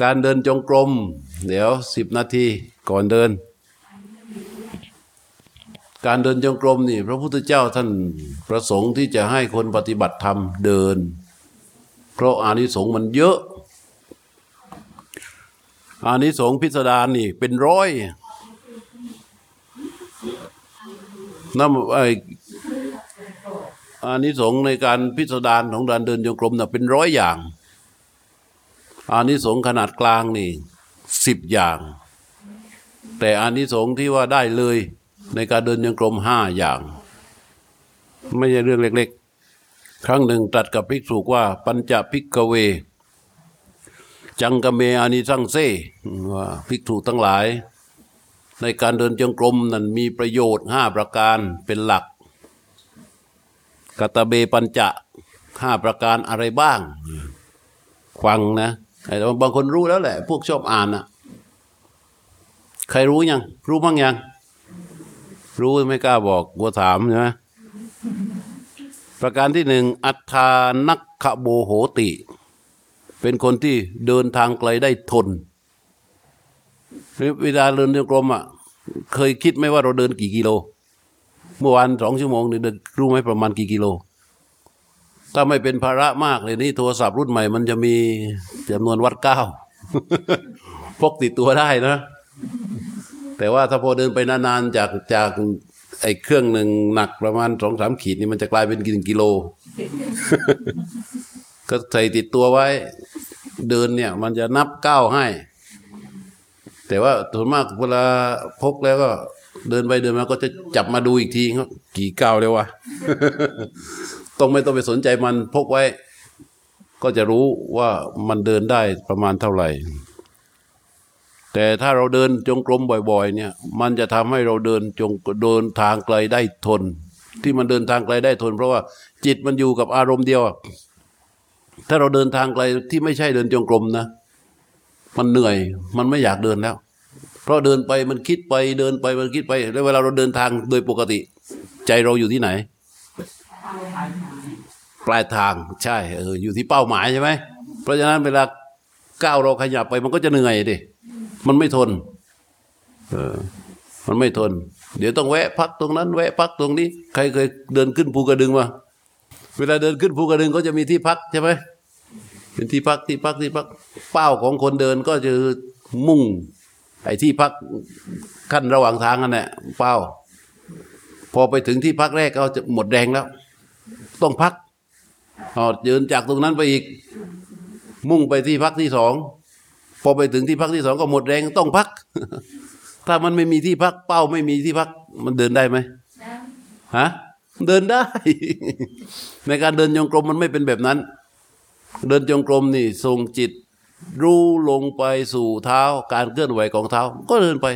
การเดินจงกรม เดี๋ยวสิบนาทีก่อนเดิน การเดินจงกรมนี่ พระพุทธเจ้าท่านประสงค์ที่จะให้คนปฏิบัติธรรมเดิน เพราะอานิสงส์มันเยอะ อานิสงส์พิสดารนี่เป็นร้อยนั่นไออานิสงส์ในการพิสดารของการเดินจงกรมน่ะเป็นร้อยอย่าง อานิสงส์ขนาดกลางนี่สิบอย่าง แต่อานิสงส์ที่ว่าได้เลยในการเดินจงกรมห้าอย่าง ไม่ใช่เรื่องเล็กๆ ครั้งหนึ่งตรัสกับภิกษุว่า ปัญจภิกเว จังกะเมอานิสังเซว่าภิกษุทั้งหลาย ในการเดินจงกรมนั้นมีประโยชน์ห้าประการเป็นหลักกัตะเบปัญจะห้าประการอะไรบ้าง ฟังนะ ไอ้บางคนรู้แล้วแหละ พวกชอบอ่านนะใครรู้ยัง รู้บ้างยัง รู้ไม่กล้าบอกกลัวถามใช่ไหมประการที่หนึ่งอัฏฐานักขโบโหติ เป็นคนที่เดินทางไกลได้ทนเวลาเดินจงกรมอะ เคยคิดไหมว่าเราเดินกี่กิโล เมื่อวานสองชั่วโมงนี่เดินรู้ไหมประมาณกี่กิโล ถ้าไม่เป็นภาระมากเลยนี่โทรศัพท์รุ่นใหม่ มันจะมีจำนวนวัดเก้าพกติดตัวได้นะ แต่ว่าถ้าพอเดินไปนานๆจากจากไอ้เครื่องหนึ่งหนักประมาณสองสามขีดนี่มันจะกลายเป็นกินกิโล ก็ใส่ติดตัวไว้ เดินเนี่ย มันจะนับก้าวให้ แต่ว่าส่วนมากเวลาพกแล้วก็ เดินไปเดินมาก็จะจับมาดูอีกที กี่ก้าวแล้ววะ ต้องไม่ต้องไปสนใจมันพกไว้ ก็จะรู้ว่ามันเดินได้ประมาณเท่าไหร่ แต่ถ้าเราเดินจงกรมบ่อย ๆ เนี่ย มันจะทำให้เราเดินจงเดินทางไกลได้ทน ที่มันเดินทางไกลได้ทน เพราะว่าจิตมันอยู่กับอารมณ์เดียว ถ้าเราเดินทางไกลที่ไม่ใช่เดินจงกรมนะมันเหนื่อย มันไม่อยากเดินแล้ว เพราะเดินไปมันคิดไปเดินไปมันคิดไป แล้วเวลาเราเดินทางโดยปกติ ใจเราอยู่ที่ไหน ปลายทางใช่เอออยู่ที่เป้าหมายใช่ไหมเพราะฉะนั้นเวลาก้าวเราขยับไปมันก็จะเหนื่อยดิมันไม่ทน เออ มันไม่ทน เดี๋ยวต้องแวะพักตรงนั้น แวะพักตรงนี้ ใครเคยเดินขึ้นภูกระดึงมาเวลาเดินขึ้นภูกระดึงก็จะมีที่พักใช่ไหมเป็นที่พักที่พักที่พักเป้าของคนเดินก็จะมุ่ง ไอ้ที่พักขั้นระหว่างทางนั่นแหละเป้า พอไปถึงที่พักแรกก็จะหมดแรงแล้ว ต้องพักอ๋อเดินจากตรงนั้นไปอีก มุ่งไปที่พักที่สองพอไปถึงที่พักที่สองก็หมดแรงต้องพัก ถ้ามันไม่มีที่พักเป้าไม่มีที่พัก มันเดินได้ไหมฮะเดินได้ ในการเดินจงกรมมันไม่เป็นแบบนั้น เดินจงกรมนี่ทรงจิต รู้ลงไปสู่เท้า การเคลื่อนไหวของเท้า ก็เดินไป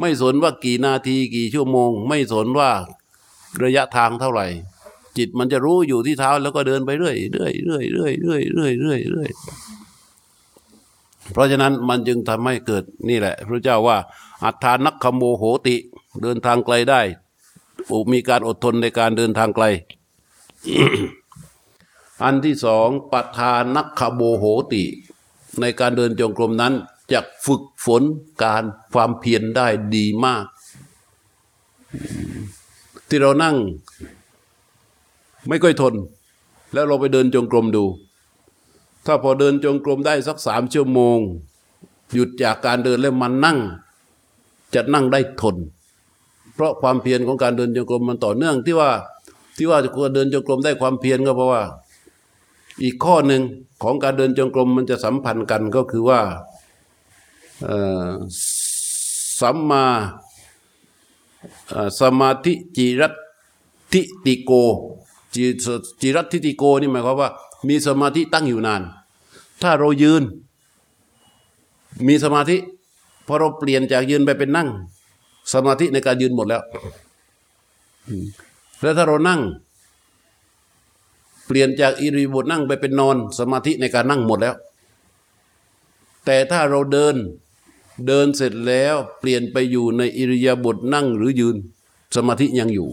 ไม่สนว่ากี่นาทีกี่ชั่วโมง ไม่สนว่าระยะทางเท่าไหร่ จิตมันจะรู้อยู่ที่เท้าแล้วก็เดินไปเรื่อยเรื่อยเรื่อยเรื่อยเรื่อยเรื่อยเรื่อยเรื่อยเพราะฉะนั้นมันจึงทำให้เกิดนี่แหละ พระเจ้าว่า อัฏฐานักขโมโหติ เดินทางไกลได้มีการอดทนในการเดินทางไกล อันที่สองปัทานักขโบโหติ ในการเดินจงกรมนั้นจะฝึกฝนการความเพียรได้ดีมาก ที่เรานั่ง ไม่ค่อยทน แล้วเราไปเดินจงกรมดู ถ้าพอเดินจงกรมได้สักสามชั่วโมง หยุดจากการเดินแล้วมันนั่ง จะนั่งได้ทน เพราะความเพียรของการเดินจงกรมมันต่อเนื่องที่ว่าที่ว่าจะเดินจงกรมได้ความเพียรก็เพราะว่า อีกข้อหนึ่งของการเดินจงกรมมันจะสัมพันธ์กันก็คือว่าสัมมาสมาธิจิรัติติโก จิจิรัตติติโกนี่หมายความว่า มีสมาธิตั้งอยู่นาน ถ้าเรายืน มีสมาธิพอเราเปลี่ยนจากยืนไปเป็นนั่ง สมาธิในการยืนหมดแล้วแล้วถ้าเรานั่ง เปลี่ยนจากอิริยาบถนั่งไปเป็นนอน สมาธิในการนั่งหมดแล้ว แต่ถ้าเราเดินเดินเสร็จแล้วเปลี่ยนไปอยู่ในอิริยาบถนั่งหรือยืน สมาธิยังอยู่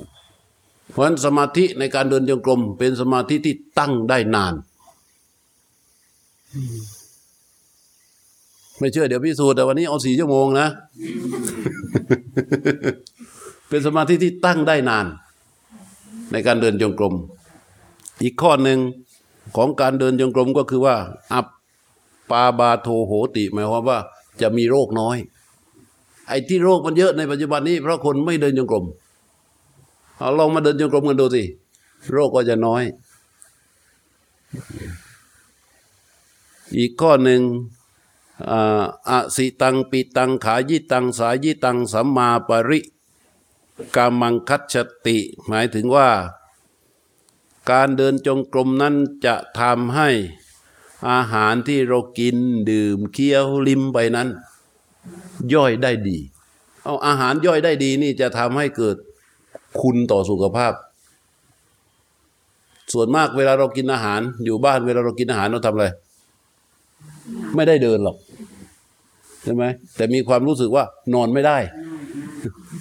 ราะฉะนั้นสมาธิในการเดินจงกรม เป็นสมาธิที่ตั้งได้นาน ไม่เชื่อเดี๋ยวพิสูจน์แต่วันนี้เอาสี่ชั่วโมงนะ เป็นสมาธิที่ตั้งได้นาน ในการเดินจงกรม อีกข้อหนึ่งของการเดินจงกรมก็คือว่า อัปปาบาโทโหติ หมายความว่าจะมีโรคน้อย ไอ้ที่โรคมันเยอะในปัจจุบันนี้เพราะคนไม่เดินจงกรม เอาลองมาเดินจงกรมกันดูสิ โรคก็จะน้อย อีกข้อหนึ่งอ่าอสิตังปิตังขายิตังสายิตังสัมมาปริกามังคัจฉติ หมายถึงว่า การเดินจงกรมนั้นจะทำให้อาหารที่เรากินดื่มเคี้ยวลิ้มไปนั้น ย่อยได้ดี เอาอาหารย่อยได้ดีนี่จะทำให้เกิด คุณต่อสุขภาพ ส่วนมากเวลาเรากินอาหาร อยู่บ้านเวลาเรากินอาหารเราทำอะไร ไม่ได้เดินหรอกใช่ไหมแต่มีความรู้สึกว่านอนไม่ได้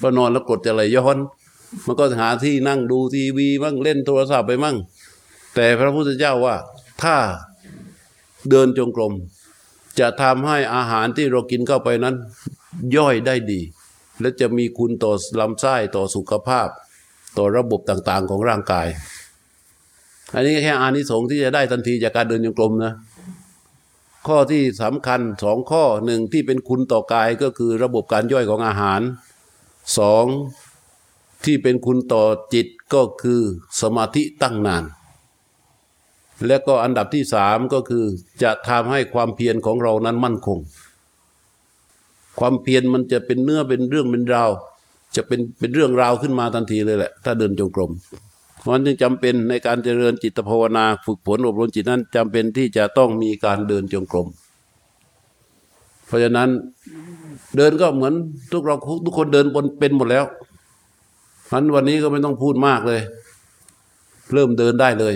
พอนอนแล้วกดจะไหลย้อน มันก็หาที่นั่งดูทีวีมั่งเล่นโทรศัพท์ไปมั่ง แต่พระพุทธเจ้าว่า ถ้าเดินจงกรมจะทำให้อาหารที่เรากินเข้าไปนั้น ย่อยได้ดี และจะมีคุณต่อลำไส้ต่อสุขภาพ ต่อระบบต่างๆของร่างกาย อันนี้แค่อานิสงส์ที่จะได้ทันทีจากการเดินจงกรมนะ ข้อที่สำคัญสองข้อหนึ่งที่เป็นคุณต่อกายก็คือระบบการย่อยของอาหารสองที่เป็นคุณต่อจิตก็คือสมาธิตั้งนาน และก็อันดับที่สามก็คือจะทำให้ความเพียรของเรานั้นมั่นคง ความเพียรมันจะเป็นเนื้อเป็นเรื่องเป็นราว จะเป็นเป็นเรื่องราวขึ้นมาทันทีเลยแหละ ถ้าเดินจงกรมเพราะฉะนั้นจึงจำเป็นในการเจริญจิตภาวนาฝึกฝนอบรมจิตนั้นจำเป็นที่จะต้องมีการเดินจงกรม เพราะฉะนั้นเดินก็เหมือนทุกเราทุกคนเดินบนเป็นหมดแล้วเพราะฉะนั้นวันนี้ก็ไม่ต้องพูดมากเลย เริ่มเดินได้เลย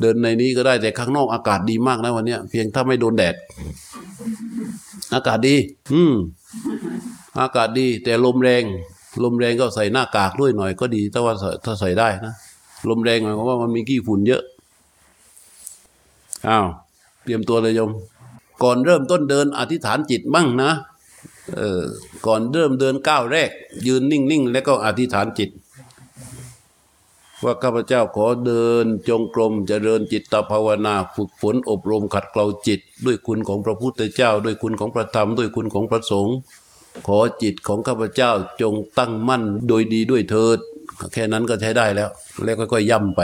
เดินในนี้ก็ได้แต่ข้างนอกอากาศดีมากนะวันนี้เพียงถ้าไม่โดนแดด อากาศดี อืม อากาศดีแต่ลมแรง ลมแรงก็ใส่หน้ากากด้วยหน่อยก็ดีถ้าว่าถ้าใส่ได้นะลมแรงหมายความว่ามันมีขี้ฝุ่นเยอะอ้าวเตรียมตัวเลยโยม ก่อนเริ่มต้นเดินอธิษฐานจิตบ้างนะเออก่อนเริ่มเดินก้าวแรก ยืนนิ่งๆ แล้วก็อธิษฐานจิต ว่าข้าพเจ้าขอเดินจงกรมเจริญจิตตภาวนา ฝึกฝนอบรมขัดเกลาจิต ด้วยคุณของพระพุทธเจ้า ด้วยคุณของพระธรรม ด้วยคุณของพระสงฆ์ ขอจิตของข้าพเจ้าจงตั้งมั่นโดยดีด้วยเถิด แค่นั้นก็ใช้ได้แล้ว แล้วค่อยๆย่ำไป